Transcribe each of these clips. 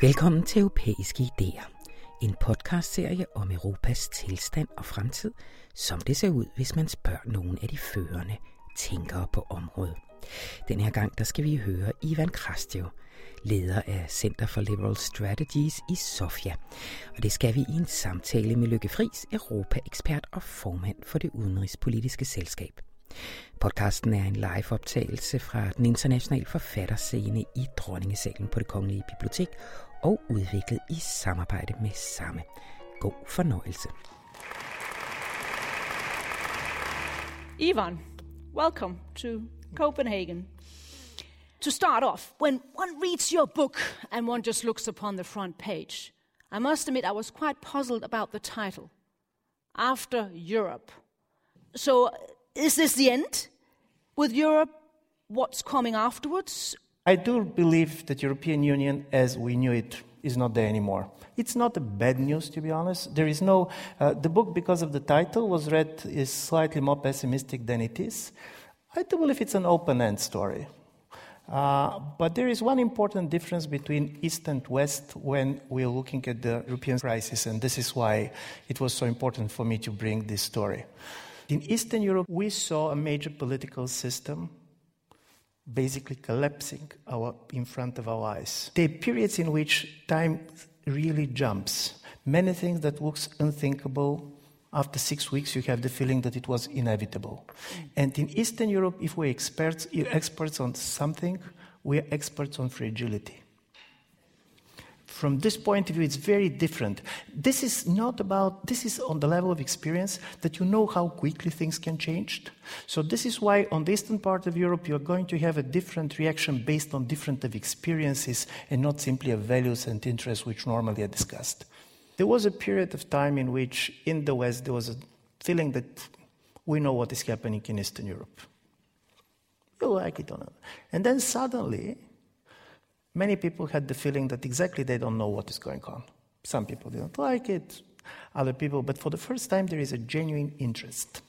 Velkommen til Europæiske Idéer. En podcastserie om Europas tilstand og fremtid, som det ser ud, hvis man spørger nogle af de førende tænkere på området. Den her gang der skal vi høre Ivan Krastjev, leder af Center for Liberal Strategies i Sofia. Og det skal vi i en samtale med Lykke Friis, Europa-ekspert og formand for det udenrigspolitiske selskab. Podcasten er en live-optagelse fra den internationale forfatterscene i Dronningesalen på det Kongelige Bibliotek og udviklet i samarbejde med samme. God fornøjelse. Ivan, welcome to Copenhagen. To start off, when one reads your book and one just looks upon the front page, I must admit I was quite puzzled about the title After Europe. So, is this the end? With Europe, what's coming afterwards? I do believe that European Union as we knew it is not there anymore. It's not a bad news, to be honest. There is no. Uh, the book, because of the title, was read is slightly more pessimistic than it is. I do believe it's an open-end story. Uh, but there is one important difference between East and West when we're looking at the European crisis, and this is why it was so important for me to bring this story. In Eastern Europe, we saw a major political system basically collapsing our, in front of our eyes. There are periods in which time really jumps. Many things that looks unthinkable, after six weeks you have the feeling that it was inevitable. And in Eastern Europe, if we're experts, experts on something, we're experts on fragility from this point of view, it's very different. This is not about, this is on the level of experience that you know how quickly things can change. So, this is why on the eastern part of Europe, you're going to have a different reaction based on different of experiences and not simply of values and interests which normally are discussed. There was a period of time in which in the West there was a feeling that we know what is happening in Eastern Europe. You like it or not. And then suddenly, many people had the feeling that exactly they don't know what is going on. Some people didn't like it, other people, but for the first time there is a genuine interest.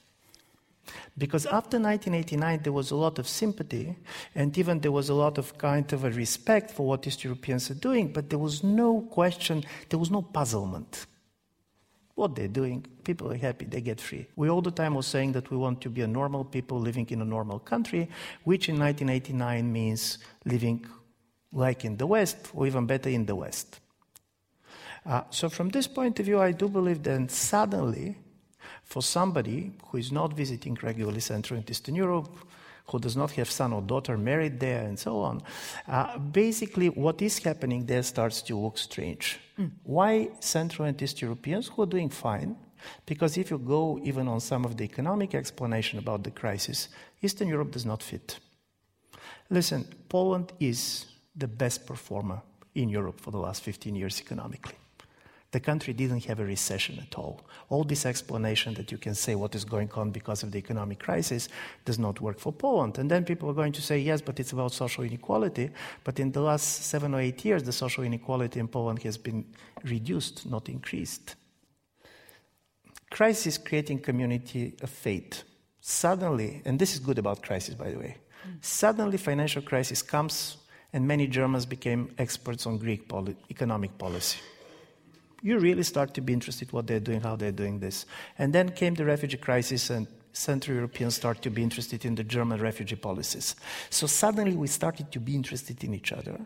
Because after 1989, there was a lot of sympathy, and even there was a lot of kind of a respect for what East Europeans are doing, but there was no question, there was no puzzlement. What they're doing, people are happy, they get free. We all the time were saying that we want to be a normal people living in a normal country, which in 1989 means living like in the West, or even better in the West. Uh, so, from this point of view, I do believe that suddenly, for somebody who is not visiting regularly Central and Eastern Europe, who does not have son or daughter married there, and so on, uh, basically what is happening there starts to look strange. Mm. Why Central and East Europeans who are doing fine? Because if you go even on some of the economic explanation about the crisis, Eastern Europe does not fit. Listen, Poland is the best performer in Europe for the last 15 years economically. The country didn't have a recession at all. All this explanation that you can say what is going on because of the economic crisis does not work for Poland. And then people are going to say, yes, but it's about social inequality. But in the last seven or eight years, the social inequality in Poland has been reduced, not increased. Crisis creating community of faith. Suddenly, and this is good about crisis, by the way, mm. suddenly financial crisis comes and many Germans became experts on Greek poli- economic policy. You really start to be interested what they're doing, how they're doing this. And then came the refugee crisis, and Central Europeans started to be interested in the German refugee policies. So suddenly we started to be interested in each other.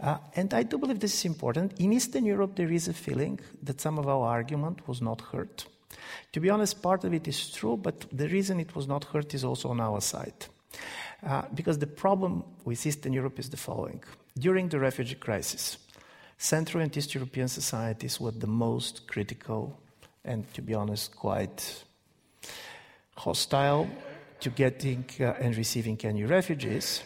Uh, and I do believe this is important. In Eastern Europe, there is a feeling that some of our argument was not heard. To be honest, part of it is true, but the reason it was not heard is also on our side. Uh, because the problem with Eastern Europe is the following. During the refugee crisis, Central and East European societies were the most critical and, to be honest, quite hostile to getting uh, and receiving any refugees.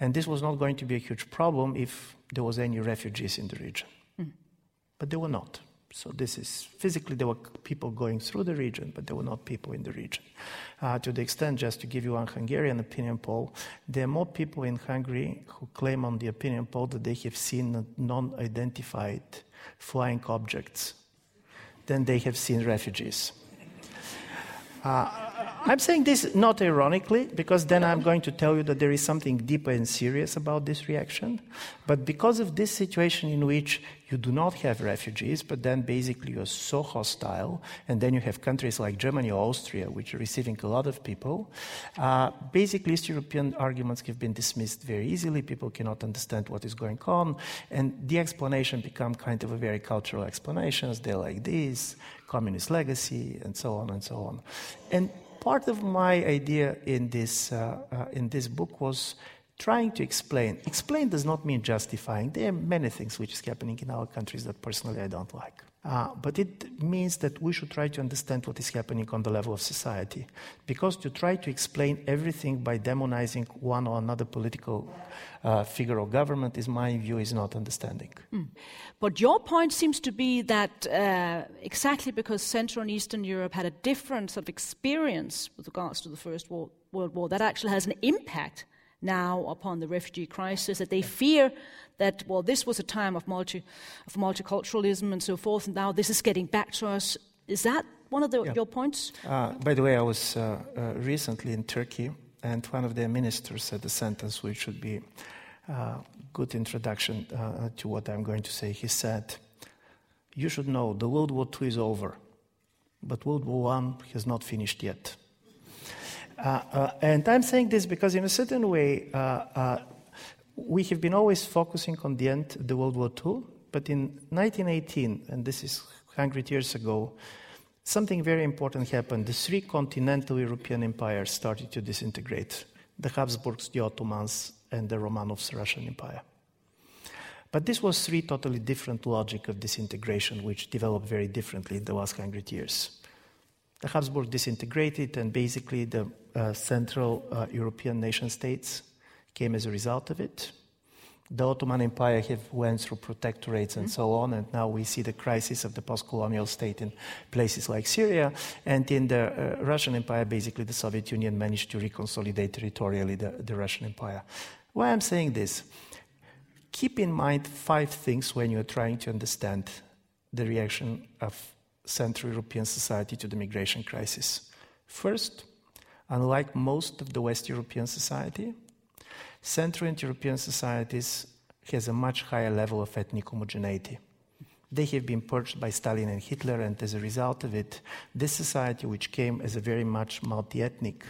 And this was not going to be a huge problem if there was any refugees in the region. Mm. But there were not. So this is physically there were people going through the region, but there were not people in the region. Uh, to the extent, just to give you one Hungarian opinion poll, there are more people in Hungary who claim on the opinion poll that they have seen non-identified flying objects than they have seen refugees. Uh, I'm saying this not ironically, because then I'm going to tell you that there is something deeper and serious about this reaction. But because of this situation in which you do not have refugees, but then basically you're so hostile, and then you have countries like Germany or Austria, which are receiving a lot of people, uh, basically East European arguments have been dismissed very easily. People cannot understand what is going on, and the explanation become kind of a very cultural explanations. They're like this, communist legacy, and so on and so on. And part of my idea in this, uh, uh, in this book was trying to explain. Explain does not mean justifying. There are many things which is happening in our countries that personally I don't like. Uh, but it means that we should try to understand what is happening on the level of society. Because to try to explain everything by demonizing one or another political uh, figure or government, is my view, is not understanding. Mm. But your point seems to be that uh, exactly because Central and Eastern Europe had a different sort of experience with regards to the First World War, that actually has an impact now upon the refugee crisis, that they fear that, well, this was a time of, multi, of multiculturalism and so forth, and now this is getting back to us. Is that one of the, yeah. your points? Uh, by the way, I was uh, uh, recently in Turkey, and one of their ministers said a sentence which should be a uh, good introduction uh, to what I'm going to say. He said, You should know the World War II is over, but World War I has not finished yet. Uh, uh, and I'm saying this because, in a certain way, uh, we have been always focusing on the end of the World War II, but in 1918, and this is 100 years ago, something very important happened. The three continental European empires started to disintegrate the Habsburgs, the Ottomans, and the Romanovs Russian Empire. But this was three totally different logic of disintegration, which developed very differently in the last hundred years. The Habsburg disintegrated, and basically the uh, Central uh, European nation states came as a result of it. The Ottoman Empire have went through protectorates and mm-hmm. so on, and now we see the crisis of the post-colonial state in places like Syria. And in the uh, Russian Empire, basically the Soviet Union managed to reconsolidate territorially the, the Russian Empire. Why I'm saying this? Keep in mind five things when you're trying to understand the reaction of Central European society to the migration crisis. First, unlike most of the West European society, Central and European societies has a much higher level of ethnic homogeneity. They have been purged by Stalin and Hitler, and as a result of it, this society, which came as a very much multi ethnic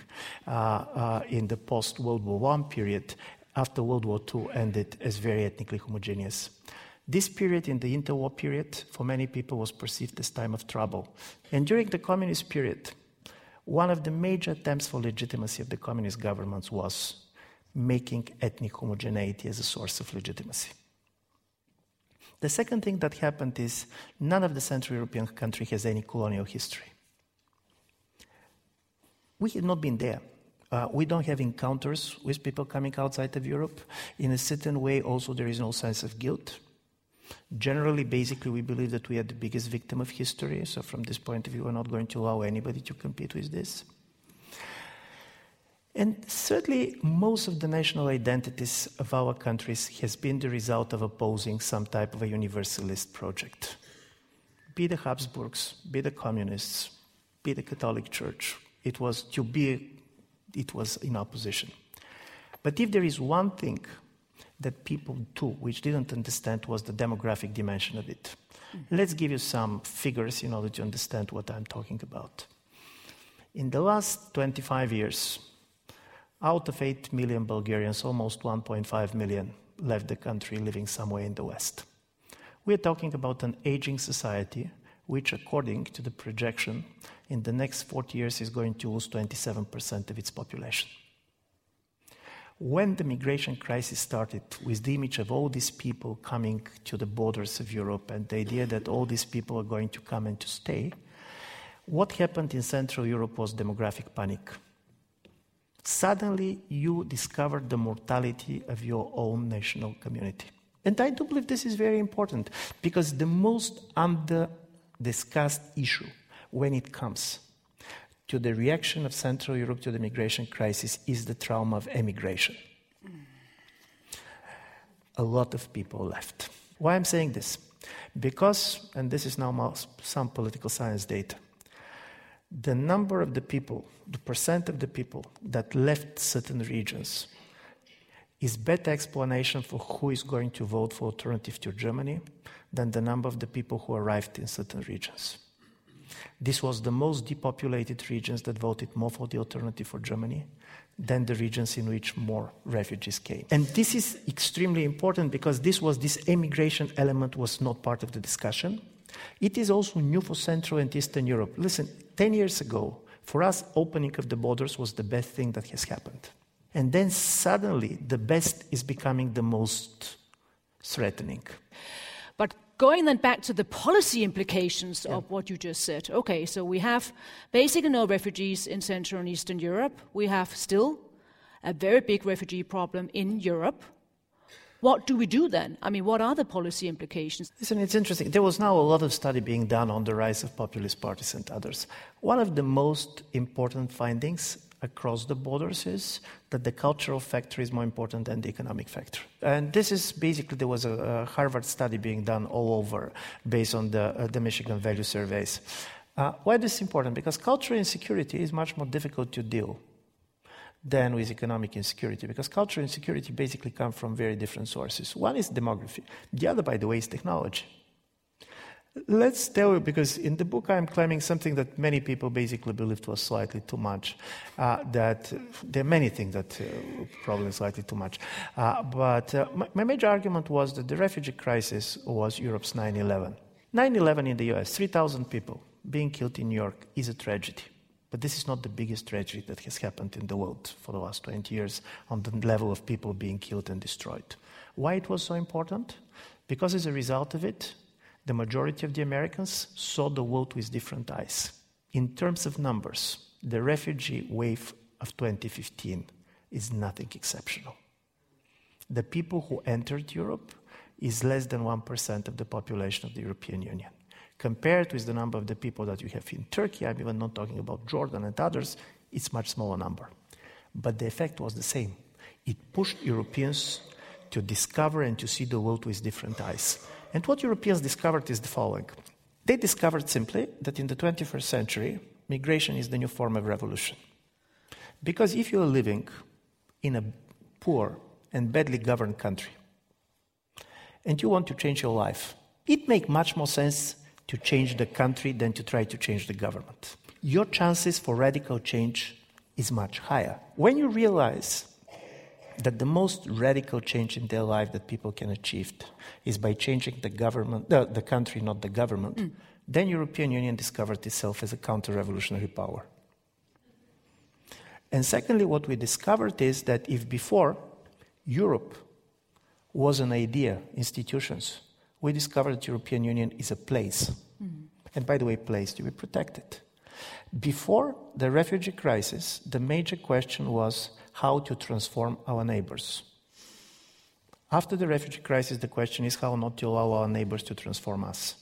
uh, uh, in the post World War I period, after World War II ended as very ethnically homogeneous. This period in the interwar period for many people was perceived as time of trouble. And during the communist period, one of the major attempts for legitimacy of the communist governments was making ethnic homogeneity as a source of legitimacy. The second thing that happened is none of the Central European countries has any colonial history. We had not been there. Uh, we don't have encounters with people coming outside of Europe. In a certain way, also, there is no sense of guilt. Generally, basically, we believe that we are the biggest victim of history. So, from this point of view, we're not going to allow anybody to compete with this. And thirdly, most of the national identities of our countries has been the result of opposing some type of a universalist project. Be the Habsburgs, be the communists, be the Catholic Church. It was to be, it was in opposition. But if there is one thing that people too, which didn't understand, was the demographic dimension of it. Mm-hmm. Let's give you some figures in order to understand what I'm talking about. In the last 25 years, out of 8 million Bulgarians, almost 1.5 million left the country living somewhere in the West. We're talking about an aging society which, according to the projection, in the next 40 years is going to lose 27% of its population. When the migration crisis started, with the image of all these people coming to the borders of Europe and the idea that all these people are going to come and to stay, what happened in Central Europe was demographic panic. Suddenly, you discovered the mortality of your own national community. And I do believe this is very important because the most under discussed issue when it comes to the reaction of Central Europe to the migration crisis is the trauma of emigration. A lot of people left. Why I'm saying this? Because, and this is now some political science data, the number of the people, the percent of the people that left certain regions is better explanation for who is going to vote for alternative to Germany than the number of the people who arrived in certain regions. This was the most depopulated regions that voted more for the alternative for Germany than the regions in which more refugees came. And this is extremely important because this was this immigration element was not part of the discussion. It is also new for Central and Eastern Europe. Listen, 10 years ago, for us, opening of the borders was the best thing that has happened. And then suddenly, the best is becoming the most threatening. But going then back to the policy implications yeah. of what you just said. Okay, so we have basically no refugees in Central and Eastern Europe. We have still a very big refugee problem in Europe. What do we do then? I mean, what are the policy implications? Listen, it's interesting. There was now a lot of study being done on the rise of populist parties and others. One of the most important findings across the borders is that the cultural factor is more important than the economic factor. And this is basically, there was a, a Harvard study being done all over based on the, uh, the Michigan Value Surveys. Uh, why this is important? Because cultural insecurity is much more difficult to deal than with economic insecurity, because cultural insecurity basically come from very different sources. One is demography. The other, by the way, is technology. Let's tell you, because in the book I'm claiming something that many people basically believed was slightly too much. Uh, that there are many things that uh, probably slightly too much. Uh, but uh, my, my, major argument was that the refugee crisis was Europe's 9 11. 9 11 in the US, 3,000 people being killed in New York is a tragedy. But this is not the biggest tragedy that has happened in the world for the last 20 years on the level of people being killed and destroyed. Why it was so important? Because as a result of it, the majority of the Americans saw the world with different eyes. In terms of numbers, the refugee wave of 2015 is nothing exceptional. The people who entered Europe is less than 1% of the population of the European Union. Compared with the number of the people that you have in Turkey, I'm even not talking about Jordan and others, it's much smaller number. But the effect was the same. It pushed Europeans to discover and to see the world with different eyes. And what Europeans discovered is the following they discovered simply that in the 21st century, migration is the new form of revolution. Because if you are living in a poor and badly governed country, and you want to change your life, it makes much more sense to change the country than to try to change the government. Your chances for radical change is much higher. When you realize that the most radical change in their life that people can achieve is by changing the government, uh, the country, not the government, mm. then European Union discovered itself as a counter-revolutionary power. And secondly, what we discovered is that if before Europe was an idea, institutions, we discovered that European Union is a place. Mm. And by the way, place to be protected. Before the refugee crisis, the major question was how to transform our neighbors. After the refugee crisis, the question is how not to allow our neighbors to transform us.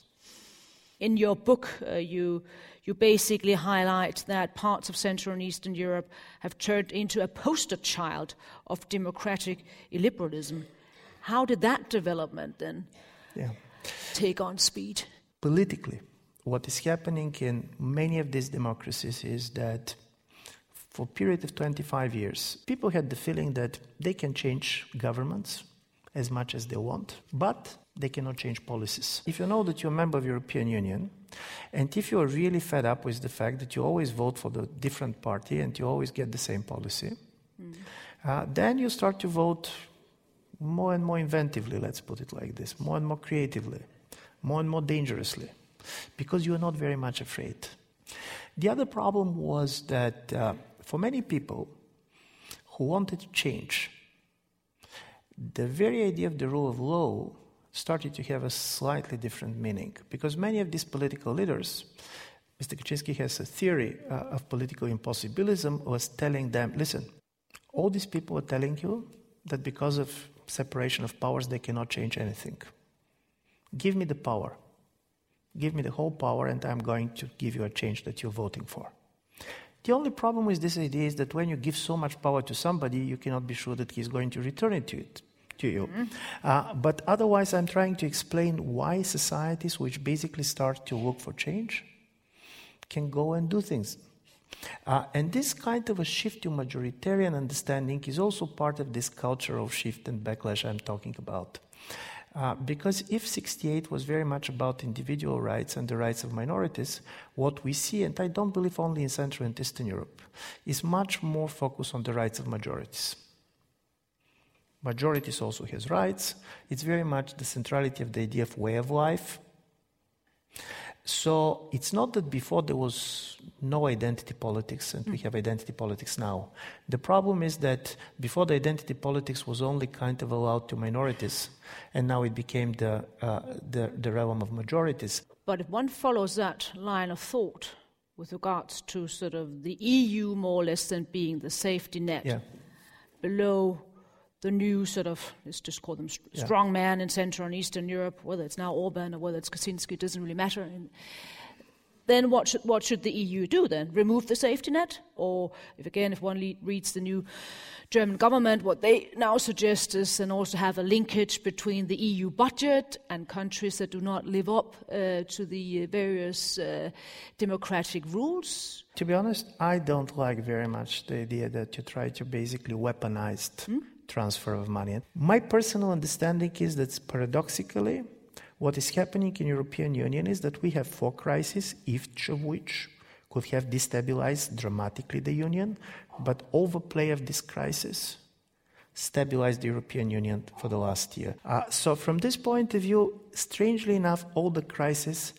In your book, uh, you, you basically highlight that parts of Central and Eastern Europe have turned into a poster child of democratic illiberalism. How did that development then yeah. take on speed? Politically, what is happening in many of these democracies is that for a period of 25 years, people had the feeling that they can change governments as much as they want, but they cannot change policies. If you know that you're a member of the European Union, and if you are really fed up with the fact that you always vote for the different party and you always get the same policy, mm. uh, then you start to vote more and more inventively, let's put it like this, more and more creatively, more and more dangerously, because you are not very much afraid. The other problem was that uh, for many people who wanted to change, the very idea of the rule of law started to have a slightly different meaning because many of these political leaders, Mr. Kaczynski has a theory uh, of political impossibilism, was telling them, listen, all these people are telling you that because of separation of powers they cannot change anything. Give me the power. Give me the whole power, and I'm going to give you a change that you're voting for. The only problem with this idea is that when you give so much power to somebody, you cannot be sure that he's going to return it to, it, to you. Mm-hmm. Uh, but otherwise, I'm trying to explain why societies which basically start to look for change can go and do things. Uh, and this kind of a shift to majoritarian understanding is also part of this cultural shift and backlash I'm talking about. Uh, because if 68 was very much about individual rights and the rights of minorities, what we see, and I don't believe only in Central and Eastern Europe, is much more focus on the rights of majorities. Majorities also has rights. It's very much the centrality of the idea of way of life. So it's not that before there was no identity politics and we have identity politics now. The problem is that before the identity politics was only kind of allowed to minorities, and now it became the, uh, the, the realm of majorities. But if one follows that line of thought with regards to sort of the EU more or less than being the safety net Yeah. below the new sort of, let's just call them st- Yeah. strong man in Central and Eastern Europe, whether it's now Orban or whether it's Kaczynski, it doesn't really matter. And then what should, what should the EU do then? Remove the safety net? Or if again, if one le- reads the new German government, what they now suggest is then also have a linkage between the EU budget and countries that do not live up uh, to the uh, various uh, democratic rules. To be honest, I don't like very much the idea that you try to basically weaponize transfer of money. My personal understanding is that paradoxically, what is happening in European Union is that we have four crises, each of which could have destabilized dramatically the Union, but overplay of this crisis stabilized the European Union for the last year. Uh, so, from this point of view, strangely enough, all the crises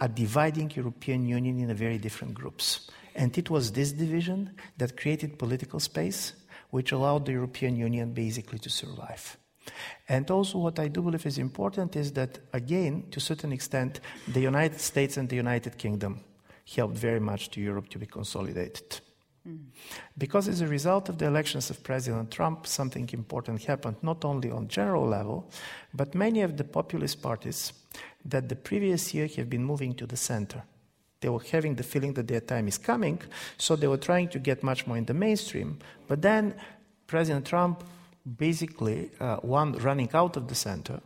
are dividing European Union in very different groups. And it was this division that created political space, which allowed the European Union basically to survive. And also, what I do believe is important is that, again, to a certain extent, the United States and the United Kingdom helped very much to Europe to be consolidated. Mm. Because as a result of the elections of President Trump, something important happened, not only on general level, but many of the populist parties that the previous year have been moving to the center. They were having the feeling that their time is coming, so they were trying to get much more in the mainstream. But then President Trump basically uh, won running out of the center.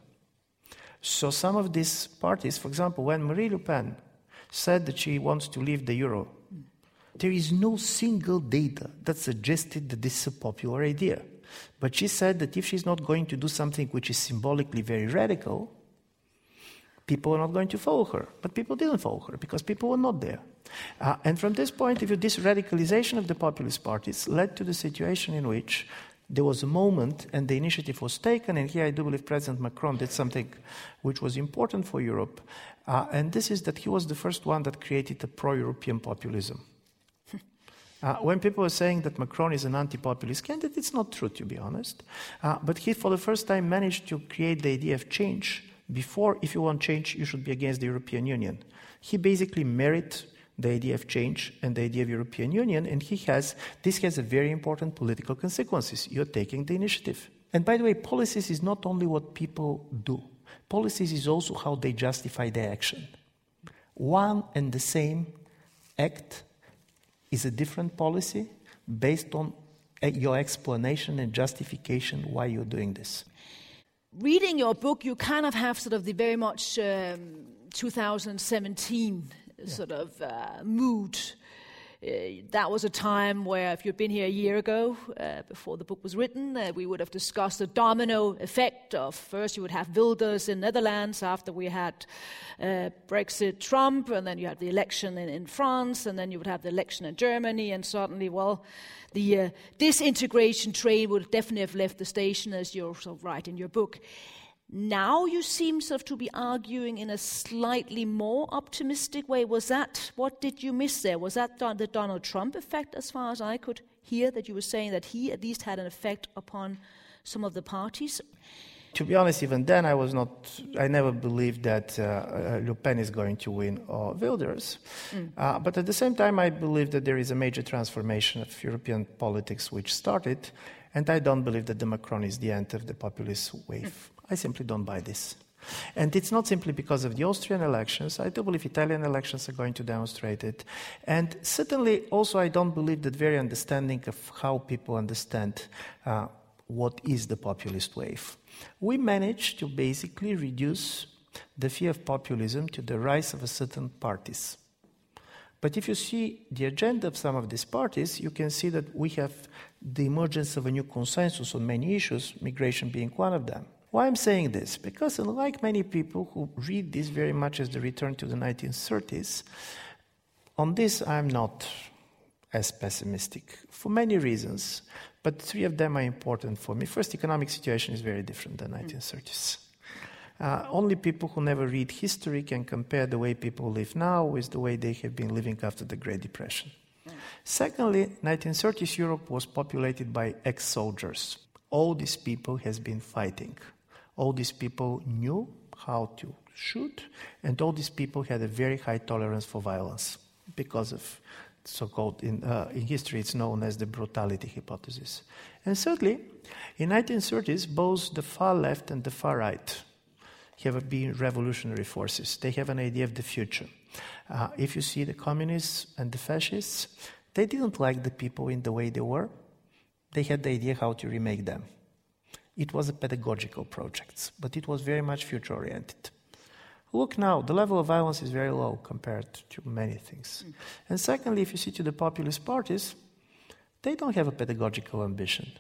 So some of these parties, for example, when Marine Le Pen said that she wants to leave the euro, there is no single data that suggested that this is a popular idea. But she said that if she's not going to do something which is symbolically very radical, people are not going to follow her. But people didn't follow her because people were not there. Uh, and from this point of view, this radicalization of the populist parties led to the situation in which there was a moment and the initiative was taken, and here I do believe President Macron did something which was important for Europe, uh, and this is that he was the first one that created a pro European populism. Uh, when people are saying that Macron is an anti populist candidate, it's not true, to be honest. Uh, but he, for the first time, managed to create the idea of change. Before, if you want change, you should be against the European Union. He basically married the idea of change and the idea of European Union, and he has this has a very important political consequences. You're taking the initiative. And by the way, policies is not only what people do. Policies is also how they justify their action. One and the same act is a different policy based on uh, your explanation and justification why you're doing this. Reading your book, you kind of have sort of the very much um, 2017 sort of uh, mood. Uh, that was a time where, if you'd been here a year ago, uh, before the book was written, uh, we would have discussed the domino effect of first you would have Wilders in Netherlands, after we had uh, Brexit, Trump, and then you had the election in, in France, and then you would have the election in Germany, and suddenly, well, the uh, disintegration train would definitely have left the station, as you're so right in your book. Now you seem sort of to be arguing in a slightly more optimistic way. Was that what did you miss there? Was that the Donald Trump effect, as far as I could hear, that you were saying that he at least had an effect upon some of the parties? To be honest, even then, I was not. I never believed that uh, uh, Le Pen is going to win or Wilders. Mm. Uh, but at the same time, I believe that there is a major transformation of European politics which started, and I don't believe that the Macron is the end of the populist wave. I simply don't buy this. And it's not simply because of the Austrian elections. I do believe Italian elections are going to demonstrate it. And certainly, also, I don't believe that very understanding of how people understand uh, what is the populist wave. We managed to basically reduce the fear of populism to the rise of a certain parties. But if you see the agenda of some of these parties, you can see that we have the emergence of a new consensus on many issues, migration being one of them. Why I'm saying this? Because unlike many people who read this very much as the return to the 1930s, on this I'm not as pessimistic for many reasons, but three of them are important for me. First, economic situation is very different than 1930s. Uh, only people who never read history can compare the way people live now with the way they have been living after the Great Depression. Secondly, 1930s Europe was populated by ex-soldiers. All these people has been fighting. All these people knew how to shoot, and all these people had a very high tolerance for violence because of so-called in, uh, in history it's known as the brutality hypothesis. And thirdly, in 1930s, both the far left and the far right have been revolutionary forces. They have an idea of the future. Uh, if you see the communists and the fascists, they didn't like the people in the way they were. They had the idea how to remake them. It was a pedagogical project, but it was very much future oriented. Look now, the level of violence is very low compared to many things. Mm. And secondly, if you see to the populist parties, they don't have a pedagogical ambition.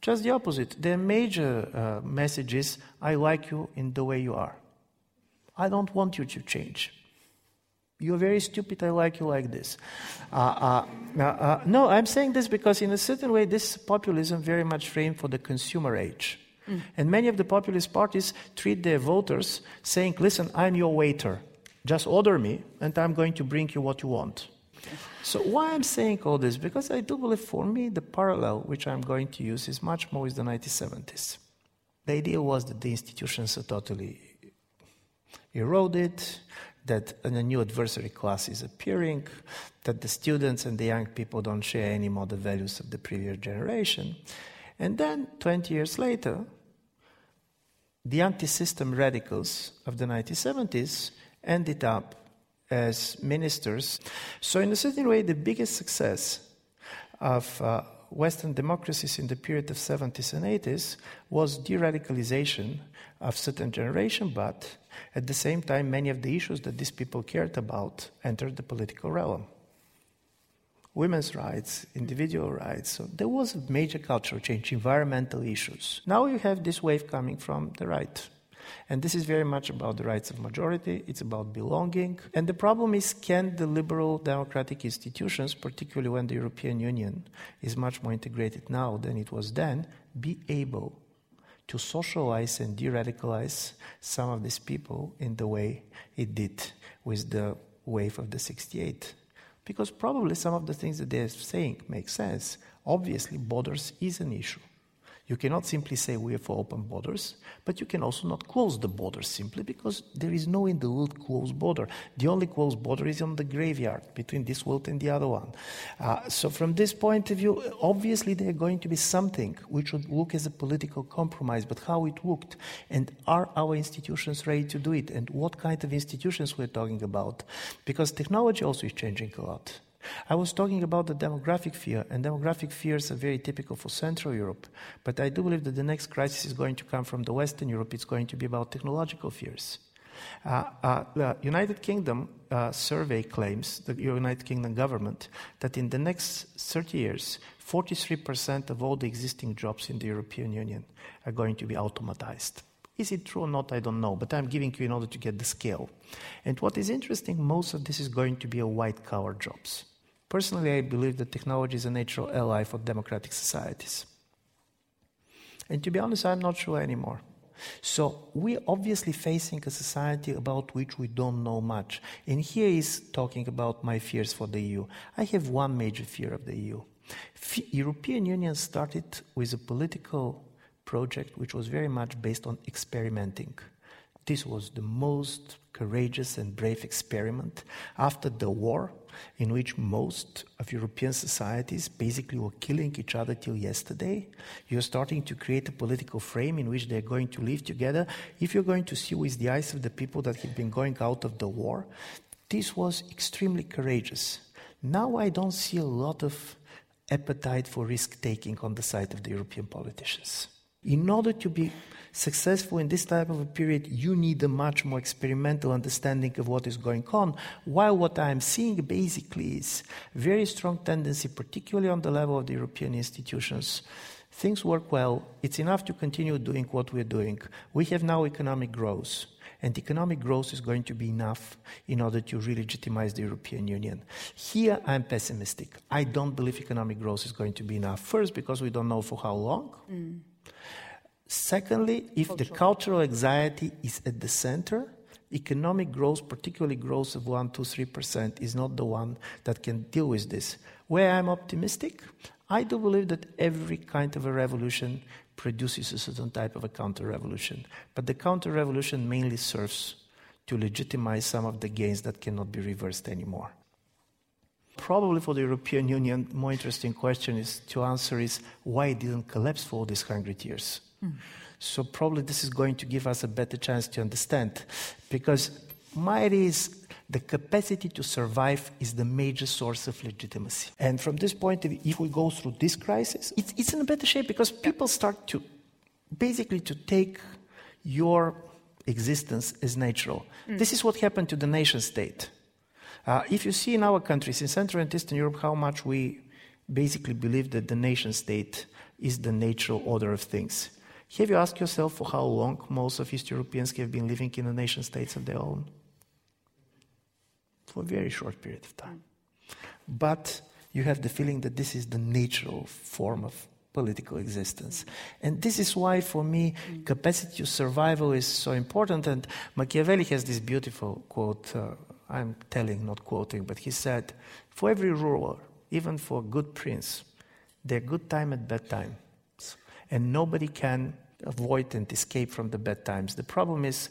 Just the opposite. Their major uh, message is I like you in the way you are. I don't want you to change. You're very stupid, I like you like this. Uh, uh, uh, uh no, I'm saying this because, in a certain way, this populism very much framed for the consumer age. Mm. And many of the populist parties treat their voters saying, Listen, I'm your waiter. Just order me, and I'm going to bring you what you want. So why I'm saying all this? Because I do believe for me the parallel which I'm going to use is much more with the 1970s. The idea was that the institutions are totally eroded, that a new adversary class is appearing, that the students and the young people don't share any more the values of the previous generation. And then, 20 years later, the anti system radicals of the 1970s ended up as ministers. So, in a certain way, the biggest success of uh, Western democracies in the period of 70s and 80s was de-radicalization of certain generation, but at the same time, many of the issues that these people cared about entered the political realm. Women's rights, individual rights. So there was a major cultural change, environmental issues. Now you have this wave coming from the right. And this is very much about the rights of majority, it's about belonging. And the problem is can the liberal democratic institutions, particularly when the European Union is much more integrated now than it was then, be able to socialize and de radicalize some of these people in the way it did with the wave of the 68? Because probably some of the things that they're saying make sense. Obviously, borders is an issue. You cannot simply say we are for open borders, but you can also not close the borders simply because there is no in the world closed border. The only closed border is on the graveyard between this world and the other one. Uh, so, from this point of view, obviously there are going to be something which would look as a political compromise, but how it looked, and are our institutions ready to do it, and what kind of institutions we're talking about? Because technology also is changing a lot. I was talking about the demographic fear, and demographic fears are very typical for Central Europe. But I do believe that the next crisis is going to come from the Western Europe. It's going to be about technological fears. Uh, uh, the United Kingdom uh, survey claims, the United Kingdom government, that in the next 30 years, 43% of all the existing jobs in the European Union are going to be automatized. Is it true or not? I don't know, but I'm giving you in order to get the scale. And what is interesting, most of this is going to be a white collar jobs. Personally, I believe that technology is a natural ally for democratic societies. And to be honest, I'm not sure anymore. So we're obviously facing a society about which we don't know much. And here is talking about my fears for the EU. I have one major fear of the EU. F- European Union started with a political project which was very much based on experimenting. This was the most courageous and brave experiment after the war in which most of European societies basically were killing each other till yesterday. You're starting to create a political frame in which they're going to live together. If you're going to see with the eyes of the people that have been going out of the war, this was extremely courageous. Now I don't see a lot of appetite for risk taking on the side of the European politicians. In order to be successful in this type of a period, you need a much more experimental understanding of what is going on. While what I'm seeing basically is very strong tendency, particularly on the level of the European institutions. Things work well. It's enough to continue doing what we're doing. We have now economic growth. And economic growth is going to be enough in order to re legitimize the European Union. Here, I'm pessimistic. I don't believe economic growth is going to be enough. First, because we don't know for how long. Mm. Secondly, if Cultural. the cultural anxiety is at the center, economic growth, particularly growth of 1, 2, 3%, is not the one that can deal with this. Where I'm optimistic, I do believe that every kind of a revolution produces a certain type of a counter revolution. But the counter revolution mainly serves to legitimize some of the gains that cannot be reversed anymore. Probably for the European Union, more interesting question is to answer is why it didn't collapse for all these hundred years. So probably this is going to give us a better chance to understand, because might is the capacity to survive is the major source of legitimacy. And from this point of view, if we go through this crisis, it's, it's in a better shape because people start to basically to take your existence as natural. Mm. This is what happened to the nation state. Uh, if you see in our countries, in Central and Eastern Europe, how much we basically believe that the nation state is the natural order of things. Have you asked yourself for how long most of East Europeans have been living in the nation states of their own? For a very short period of time. But you have the feeling that this is the natural form of political existence. And this is why, for me, capacity to survival is so important. And Machiavelli has this beautiful quote uh, I'm telling, not quoting, but he said, For every ruler, even for a good prince, there's good time and bad time and nobody can avoid and escape from the bad times. The problem is,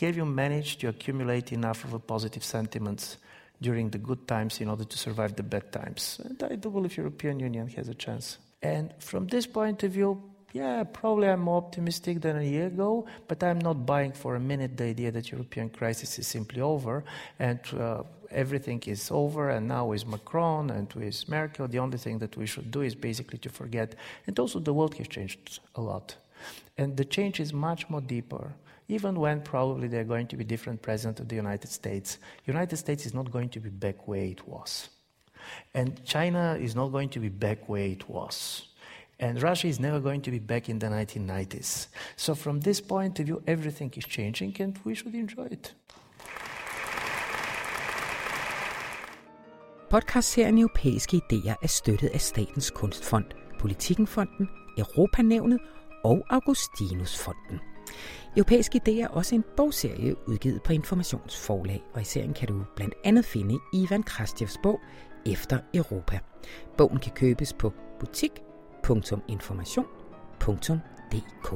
have you managed to accumulate enough of a positive sentiments during the good times in order to survive the bad times? And I do believe European Union has a chance. And from this point of view, yeah, probably I'm more optimistic than a year ago, but I'm not buying for a minute the idea that European crisis is simply over and uh, everything is over. And now with Macron and with Merkel, the only thing that we should do is basically to forget. And also, the world has changed a lot, and the change is much more deeper. Even when probably there are going to be different president of the United States, United States is not going to be back where it was, and China is not going to be back where it was. And Russia is never going to be back in the 1990s. So, from this point of view, everything is changing and we should enjoy it. Podcastserien Europæiske Ideer er støttet af Statens Kunstfond, Politikenfonden, Europanævnet og Augustinusfonden. Europæiske Idéer er også en bogserie udgivet på Informationsforlag, og i serien kan du blandt andet finde Ivan Krastjevs bog Efter Europa. Bogen kan købes på butik www.information.dk